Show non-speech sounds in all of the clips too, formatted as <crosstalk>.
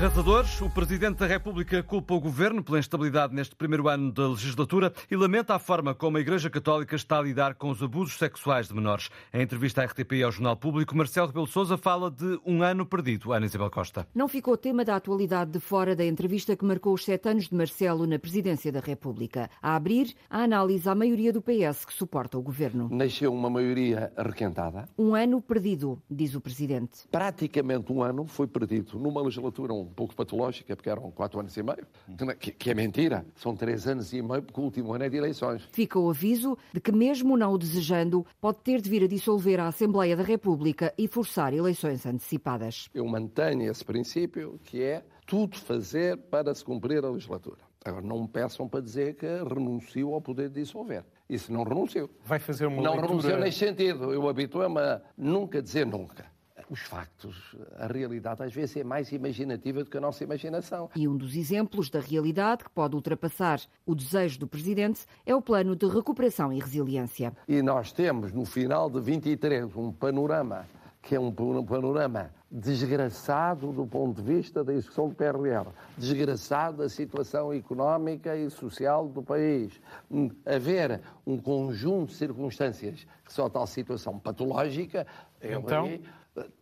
Arrasadores, o Presidente da República culpa o Governo pela instabilidade neste primeiro ano da legislatura e lamenta a forma como a Igreja Católica está a lidar com os abusos sexuais de menores. Em entrevista à RTP e ao Jornal Público, Marcelo Rebelo Sousa fala de um ano perdido. Ana Isabel Costa. Não ficou tema da atualidade de fora da entrevista que marcou os sete anos de Marcelo na Presidência da República. A abrir, a análise à maioria do PS que suporta o Governo. Nasceu uma maioria requentada. Um ano perdido, diz o Presidente. Praticamente um ano foi perdido numa legislatura um pouco patológica, porque eram quatro anos e meio, que, que é mentira. São três anos e meio, porque o último ano é de eleições. Fica o aviso de que, mesmo não o desejando, pode ter de vir a dissolver a Assembleia da República e forçar eleições antecipadas. Eu mantenho esse princípio, que é tudo fazer para se cumprir a legislatura. Agora, não me peçam para dizer que renuncio ao poder de dissolver. Isso não renuncio. Vai fazer uma Não leitura... renuncio nesse sentido. Eu habituo-me a nunca dizer nunca. Os factos, a realidade às vezes é mais imaginativa do que a nossa imaginação. E um dos exemplos da realidade que pode ultrapassar o desejo do Presidente é o plano de recuperação e resiliência. E nós temos no final de 23 um panorama que é um panorama desgraçado do ponto de vista da execução do PRR, desgraçado da situação económica e social do país. Haver um conjunto de circunstâncias que só tal situação patológica, Então? eu aí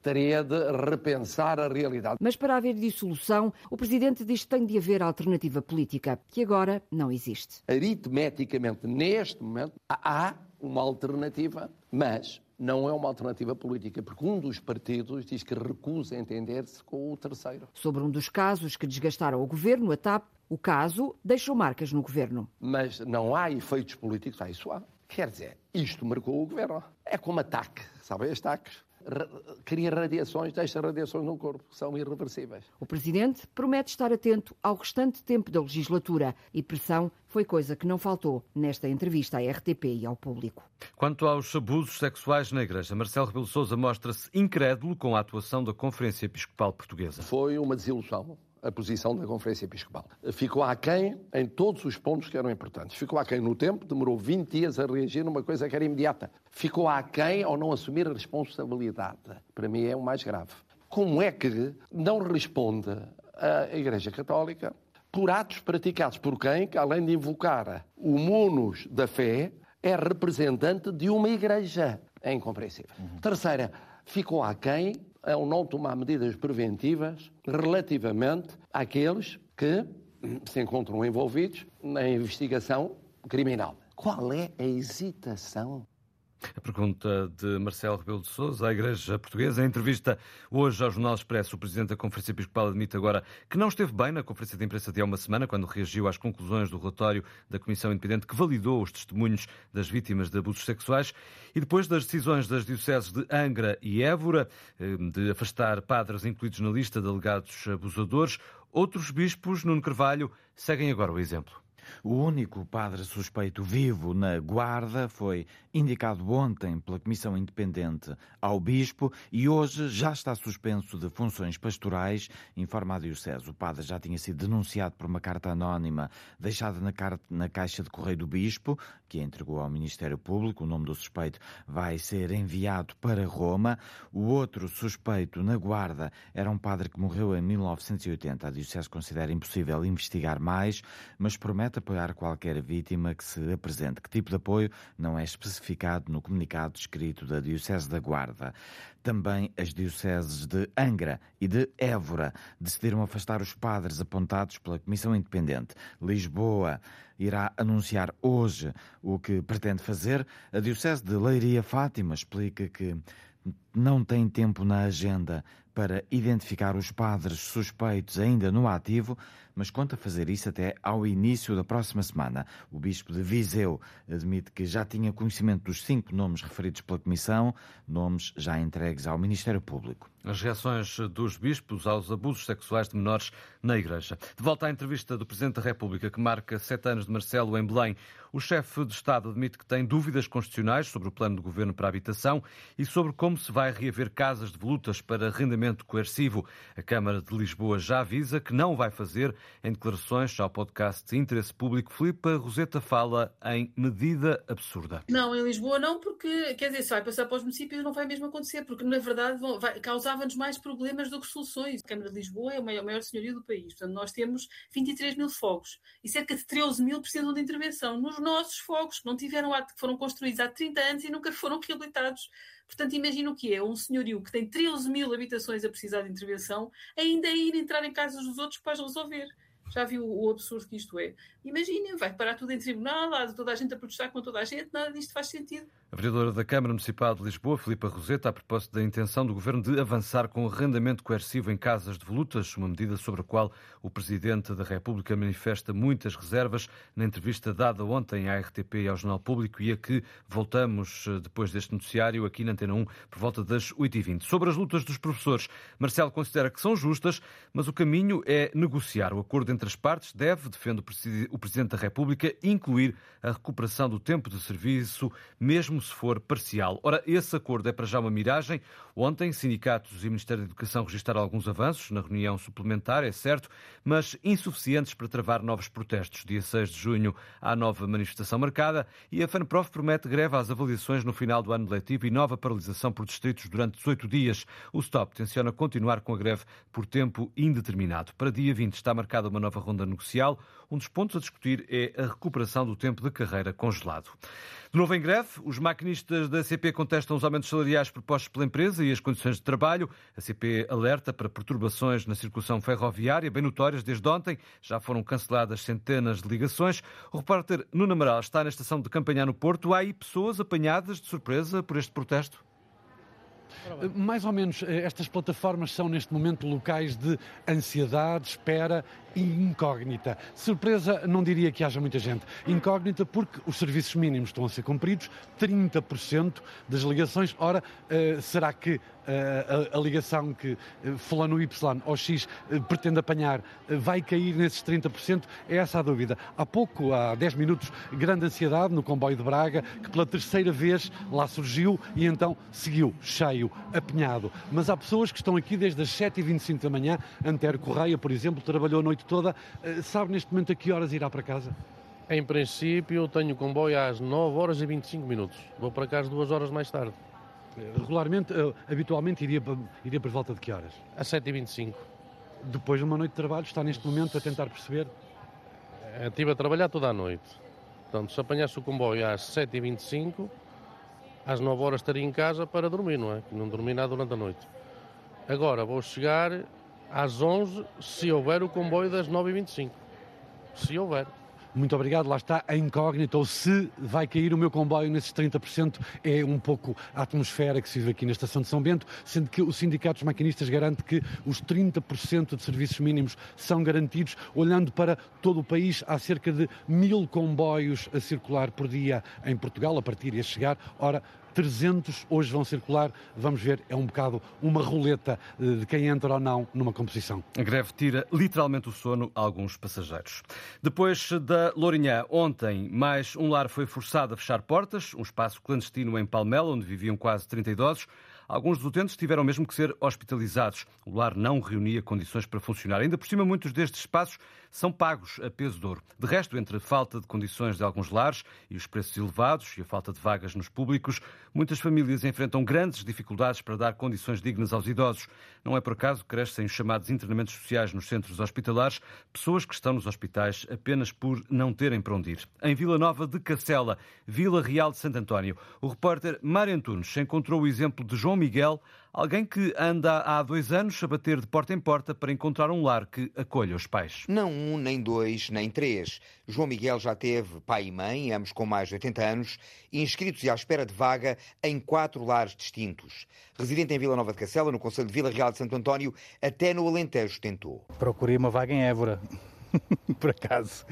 teria de repensar a realidade. Mas para haver dissolução, o Presidente diz que tem de haver alternativa política, que agora não existe. Aritmeticamente, neste momento, há uma alternativa, mas não é uma alternativa política, porque um dos partidos diz que recusa entender-se com o terceiro. Sobre um dos casos que desgastaram o Governo, a TAP, o caso deixou marcas no Governo. Mas não há efeitos políticos, ah, isso há. Quer dizer, isto marcou o Governo. É como ataque, sabem ataques? Cria radiações, deixa radiações no corpo, que são irreversíveis. O Presidente promete estar atento ao restante tempo da legislatura e pressão foi coisa que não faltou nesta entrevista à RTP e ao público. Quanto aos abusos sexuais na Igreja, Marcelo Rebelo Sousa mostra-se incrédulo com a atuação da Conferência Episcopal Portuguesa. Foi uma desilusão a posição da Conferência Episcopal. Ficou aquém em todos os pontos que eram importantes. Ficou aquém no tempo, demorou 20 dias a reagir numa coisa que era imediata. Ficou aquém ao não assumir a responsabilidade. Para mim é o mais grave. Como é que não responde a Igreja Católica por atos praticados por quem, que além de invocar o munus da fé, é representante de uma igreja? É incompreensível. Terceira, ficou aquém ao não tomar medidas preventivas relativamente àqueles que se encontram envolvidos na investigação criminal. Qual é a hesitação? A pergunta de Marcelo Rebelo de Sousa à Igreja Portuguesa. Em entrevista hoje ao Jornal Expresso, o Presidente da Conferência Episcopal admite agora que não esteve bem na conferência de imprensa de há uma semana, quando reagiu às conclusões do relatório da Comissão Independente que validou os testemunhos das vítimas de abusos sexuais e depois das decisões das dioceses de Angra e Évora eh, de afastar padres incluídos na lista de alegados abusadores, outros bispos, Nuno Carvalho, seguem agora o exemplo. O único padre suspeito vivo na Guarda foi indicado ontem pela Comissão Independente ao Bispo e hoje já está suspenso de funções pastorais, informa a Diocese. O padre já tinha sido denunciado por uma carta anónima deixada na, car- na caixa de correio do Bispo, que entregou ao Ministério Público. O nome do suspeito vai ser enviado para Roma. O outro suspeito na Guarda era um padre que morreu em 1980. A Diocese considera impossível investigar mais, mas promete apoiar qualquer vítima que se apresente. Que tipo de apoio não é especificado no comunicado escrito da Diocese da Guarda. Também as dioceses de Angra e de Évora decidiram afastar os padres apontados pela Comissão Independente. Lisboa irá anunciar hoje o que pretende fazer. A Diocese de Leiria Fátima explica que não tem tempo na agenda para identificar os padres suspeitos ainda no ativo, mas conta fazer isso até ao início da próxima semana. O bispo de Viseu admite que já tinha conhecimento dos cinco nomes referidos pela Comissão, nomes já entregues ao Ministério Público. As reações dos bispos aos abusos sexuais de menores na Igreja. De volta à entrevista do Presidente da República, que marca sete anos de Marcelo em Belém, o chefe de Estado admite que tem dúvidas constitucionais sobre o plano do governo para a habitação e sobre como se vai reaver casas de volutas para arrendamento coercivo. A Câmara de Lisboa já avisa que não vai fazer. Em declarações ao podcast Interesse Público, Filipe Roseta fala em medida absurda. Não, em Lisboa não, porque, quer dizer, se vai passar para os municípios não vai mesmo acontecer, porque na verdade causava-nos mais problemas do que soluções. A Câmara de Lisboa é o maior, maior senhorio do país. Portanto, nós temos 23 mil fogos e cerca de 13 mil precisam de intervenção nos nossos fogos, que não tiveram que foram construídos há 30 anos e nunca foram reabilitados. Portanto, imagina o que é um senhorio que tem 13 mil habitações a precisar de intervenção, ainda ir entrar em casas dos outros para as resolver. Já viu o absurdo que isto é? Imaginem, vai parar tudo em tribunal, há toda a gente a protestar com toda a gente, nada disto faz sentido. A vereadora da Câmara Municipal de Lisboa, Filipa Roseta, a propósito da intenção do governo de avançar com o arrendamento coercivo em casas de volutas, uma medida sobre a qual o Presidente da República manifesta muitas reservas na entrevista dada ontem à RTP e ao Jornal Público e a que voltamos eh, depois deste noticiário aqui na Antena 1 por volta das 8h20. Sobre as lutas dos professores, Marcelo considera que são justas, mas o caminho é negociar. O acordo entre as partes deve, defende o Presidente da República, incluir a recuperação do tempo de serviço, mesmo se for parcial. Ora, esse acordo é para já uma miragem. Ontem, sindicatos e Ministério da Educação registraram alguns avanços na reunião suplementar, é certo, mas insuficientes para travar novos protestos. Dia 6 de junho há nova manifestação marcada e a FANPROF promete greve às avaliações no final do ano letivo e nova paralisação por distritos durante 18 dias. O STOP tenciona continuar com a greve por tempo indeterminado. Para dia 20 está marcada uma nova ronda negocial. Um dos pontos a discutir é a recuperação do tempo de carreira congelado. De novo em greve, os maquinistas da CP contestam os aumentos salariais propostos pela empresa e as condições de trabalho. A CP alerta para perturbações na circulação ferroviária, bem notórias desde ontem. Já foram canceladas centenas de ligações. O repórter Nuno Amaral está na estação de Campanhã no Porto. Há aí pessoas apanhadas de surpresa por este protesto? Mais ou menos, eh, estas plataformas são neste momento locais de ansiedade, espera incógnita. Surpresa, não diria que haja muita gente. Incógnita porque os serviços mínimos estão a ser cumpridos, 30% das ligações. Ora, uh, será que a, a, ligação que uh, fulano Y ou X pretende apanhar vai cair nesses 30%? É essa a dúvida. Há pouco, há 10 minutos, grande ansiedade no comboio de Braga, que pela terceira vez lá surgiu e então seguiu cheio, apinhado. Mas há pessoas que estão aqui desde as 7h25 da manhã. Antero Correia, por exemplo, trabalhou a noite toda. Sabe neste momento a que horas irá para casa? Em princípio, tenho comboio às 9 horas e 25 minutos. Vou para casa duas horas mais tarde. Regularmente, uh, habitualmente, iria, iria por volta de que horas? Às 7h25. Depois de uma noite de trabalho, está neste momento a tentar perceber? Eh, estive a trabalhar toda a noite. Portanto, se apanhasse o comboio às 7h25, às 9 horas estaria em casa para dormir, não é? Não dormi nada durante a noite. Agora vou chegar às 11 se houver o comboio das 9h25. Se houver. Muito obrigado, lá está a incógnita, ou se vai cair o meu comboio nesses 30%, é um pouco a atmosfera que se vive aqui na estação de São Bento, sendo que o Sindicato dos Maquinistas garante que os 30% de serviços mínimos são garantidos. Olhando para todo o país, há cerca de mil comboios a circular por dia em Portugal, a partir e a chegar. Ora, 300 hoje vão circular. Vamos ver, é um bocado uma roleta eh, de quem entra ou não numa composição. A greve tira literalmente o sono a alguns passageiros. Depois da Lourinhã, ontem, mais um lar foi forçado a fechar portas, um espaço clandestino em Palmela, onde viviam quase 30 idosos. Alguns dos utentes tiveram mesmo que ser hospitalizados. O lar não reunia condições para funcionar. Ainda por cima, muitos destes espaços são pagos a peso de ouro. De resto, entre a falta de condições de alguns lares e os preços elevados e a falta de vagas nos públicos, muitas famílias enfrentam grandes dificuldades para dar condições dignas aos idosos. Não é por acaso que crescem os chamados internamentos sociais nos centros hospitalares, pessoas que estão nos hospitais apenas por não terem para onde ir. Em Vila Nova de Cacela, Vila Real de Santo António, o repórter Mário Antunes encontrou o exemplo de João Miguel, Alguém que anda há dois anos a bater de porta em porta para encontrar um lar que acolha os pais. Não um, nem dois, nem três. João Miguel já teve pai e mãe, ambos com mais de 80 anos, inscritos e à espera de vaga em quatro lares distintos. Residente em Vila Nova de Cacela, no Conselho de Vila Real de Santo António, até no Alentejo tentou. Procurei uma vaga em Évora. <laughs> por acaso,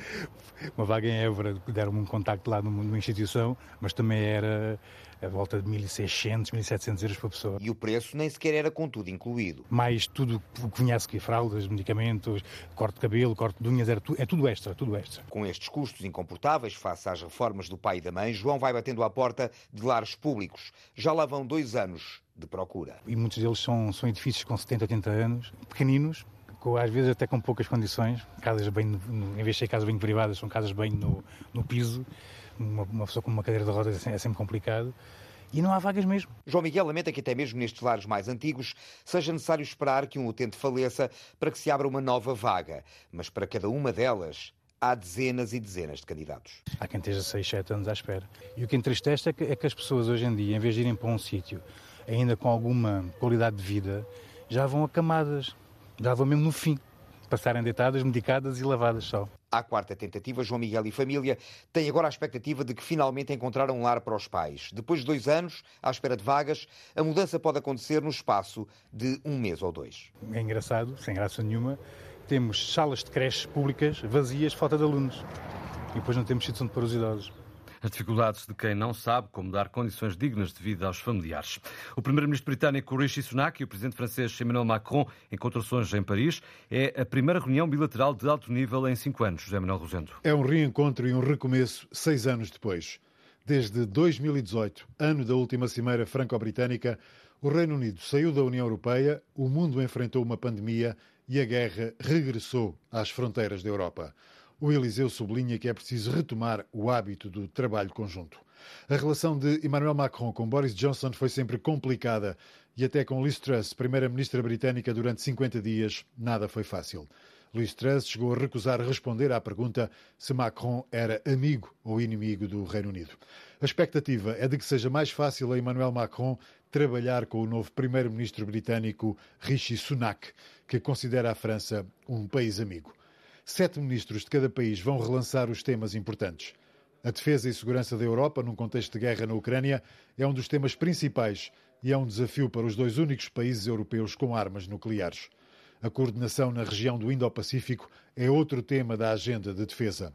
uma vaga em Évora, deram-me um contacto lá numa instituição, mas também era a volta de 1.600, 1.700 euros por pessoa. E o preço nem sequer era com tudo incluído. Mais tudo o que vinha a seguir, fraldas, medicamentos, corte de cabelo, corte de unhas, era tu, é tudo extra, tudo extra. Com estes custos incomportáveis face às reformas do pai e da mãe, João vai batendo à porta de lares públicos. Já lá vão dois anos de procura. E muitos deles são, são edifícios com 70, 80 anos, pequeninos, às vezes até com poucas condições, casas bem, no, em vez de ser casas bem privadas, são casas bem no, no piso, uma, uma pessoa com uma cadeira de rodas é, é sempre complicado e não há vagas mesmo. João Miguel lamenta que até mesmo nestes lares mais antigos seja necessário esperar que um utente faleça para que se abra uma nova vaga. Mas para cada uma delas há dezenas e dezenas de candidatos. Há quem esteja 6, 7 anos à espera. E o que entristece é que, é que as pessoas hoje em dia, em vez de irem para um sítio ainda com alguma qualidade de vida, já vão acamadas, já vão mesmo no fim, passarem deitadas, medicadas e lavadas só. À quarta tentativa, João Miguel e família têm agora a expectativa de que finalmente encontraram um lar para os pais. Depois de dois anos, à espera de vagas, a mudança pode acontecer no espaço de um mês ou dois. É engraçado, sem graça nenhuma, temos salas de creches públicas vazias, falta de alunos. E depois não temos sítios onde pôr os idosos. As dificuldades de quem não sabe como dar condições dignas de vida aos familiares. O primeiro-ministro britânico Rishi Sunak e o presidente francês Emmanuel Macron encontram-se hoje em Paris. É a primeira reunião bilateral de alto nível em cinco anos, José Manuel Rosendo. É um reencontro e um recomeço seis anos depois. Desde 2018, ano da última cimeira franco-britânica, o Reino Unido saiu da União Europeia, o mundo enfrentou uma pandemia e a guerra regressou às fronteiras da Europa. O Eliseu sublinha que é preciso retomar o hábito do trabalho conjunto. A relação de Emmanuel Macron com Boris Johnson foi sempre complicada e até com Liz Truss, primeira-ministra britânica durante 50 dias, nada foi fácil. Liz Truss chegou a recusar responder à pergunta se Macron era amigo ou inimigo do Reino Unido. A expectativa é de que seja mais fácil a Emmanuel Macron trabalhar com o novo primeiro-ministro britânico Rishi Sunak, que considera a França um país amigo. Sete ministros de cada país vão relançar os temas importantes. A defesa e segurança da Europa, num contexto de guerra na Ucrânia, é um dos temas principais e é um desafio para os dois únicos países europeus com armas nucleares. A coordenação na região do Indo-Pacífico é outro tema da agenda de defesa.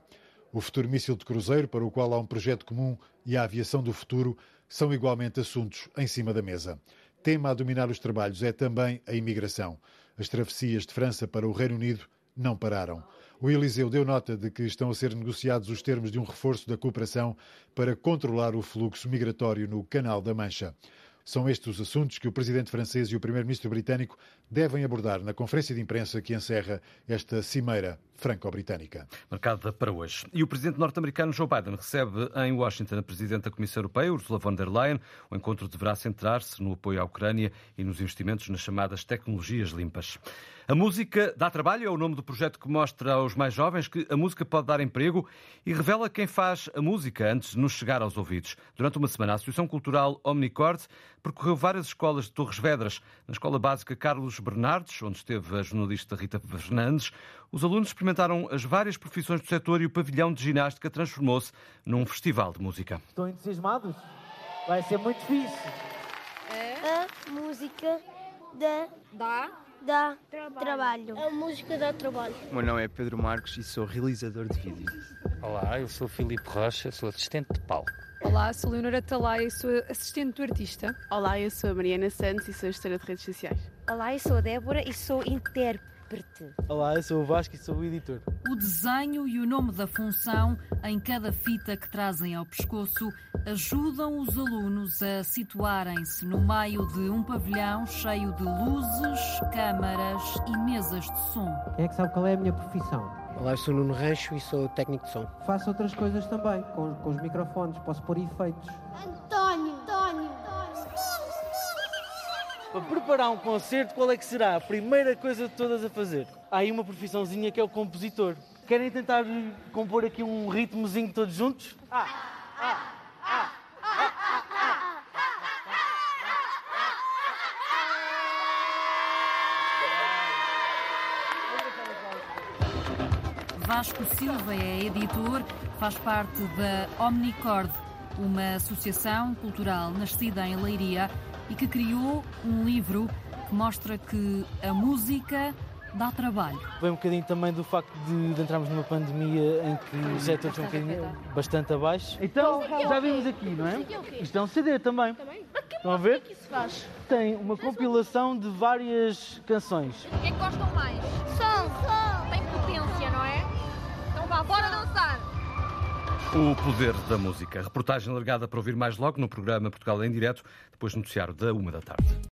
O futuro míssil de cruzeiro, para o qual há um projeto comum, e a aviação do futuro são igualmente assuntos em cima da mesa. Tema a dominar os trabalhos é também a imigração. As travessias de França para o Reino Unido não pararam. O Eliseu deu nota de que estão a ser negociados os termos de um reforço da cooperação para controlar o fluxo migratório no Canal da Mancha. São estes os assuntos que o presidente francês e o primeiro-ministro britânico devem abordar na conferência de imprensa que encerra esta cimeira franco-britânica. Marcada para hoje. E o presidente norte-americano Joe Biden recebe em Washington a presidente da Comissão Europeia, Ursula von der Leyen. O encontro deverá centrar-se no apoio à Ucrânia e nos investimentos nas chamadas tecnologias limpas. A música dá trabalho é o nome do projeto que mostra aos mais jovens que a música pode dar emprego e revela quem faz a música antes de nos chegar aos ouvidos. Durante uma semana, a Associação Cultural Omnicord percorreu várias escolas de Torres Vedras. Na Escola Básica Carlos Bernardes, onde esteve a jornalista Rita Fernandes, os alunos experimentaram as várias profissões do setor e o pavilhão de ginástica transformou-se num festival de música. Estão entusiasmados? Vai ser muito difícil. É. A música dá, dá, dá trabalho. A música dá trabalho. O meu nome é Pedro Marcos e sou realizador de vídeo. Olá, eu sou Filipe Rocha, sou assistente de palco. Olá, sou Leonora Talai e sou assistente do artista. Olá, eu sou a Mariana Santos e sou gestora de redes sociais. Olá, eu sou a Débora e sou intérprete. Olá, eu sou o Vasco e sou o editor. O desenho e o nome da função em cada fita que trazem ao pescoço ajudam os alunos a situarem-se no meio de um pavilhão cheio de luzes, câmaras e mesas de som. Quem é que sabe qual é a minha profissão? Olá, eu sou Nuno Rancho e sou técnico de som. Faço outras coisas também, com, com os microfones, posso pôr efeitos. António, António. Para preparar um concerto, qual é que será a primeira coisa de todas a fazer? Há aí uma profissãozinha que é o compositor. Querem tentar compor aqui um ritmozinho todos juntos? Ah, ah, Vasco Silva é editor, faz parte da Omnicord, uma associação cultural nascida em Leiria e que criou um livro que mostra que a música dá trabalho. Vem um bocadinho também do facto de, de entrarmos numa pandemia em que os setores estão um bocadinho bastante abaixo. Então, já vimos aqui, não é? Isto é um CD também. Estão a ver? O que isso faz? Tem uma compilação de várias canções. O que é que gostam mais? Som, som. Bora dançar! O poder da música. Reportagem largada para ouvir mais logo no programa Portugal em Direto, depois do noticiário da uma da tarde.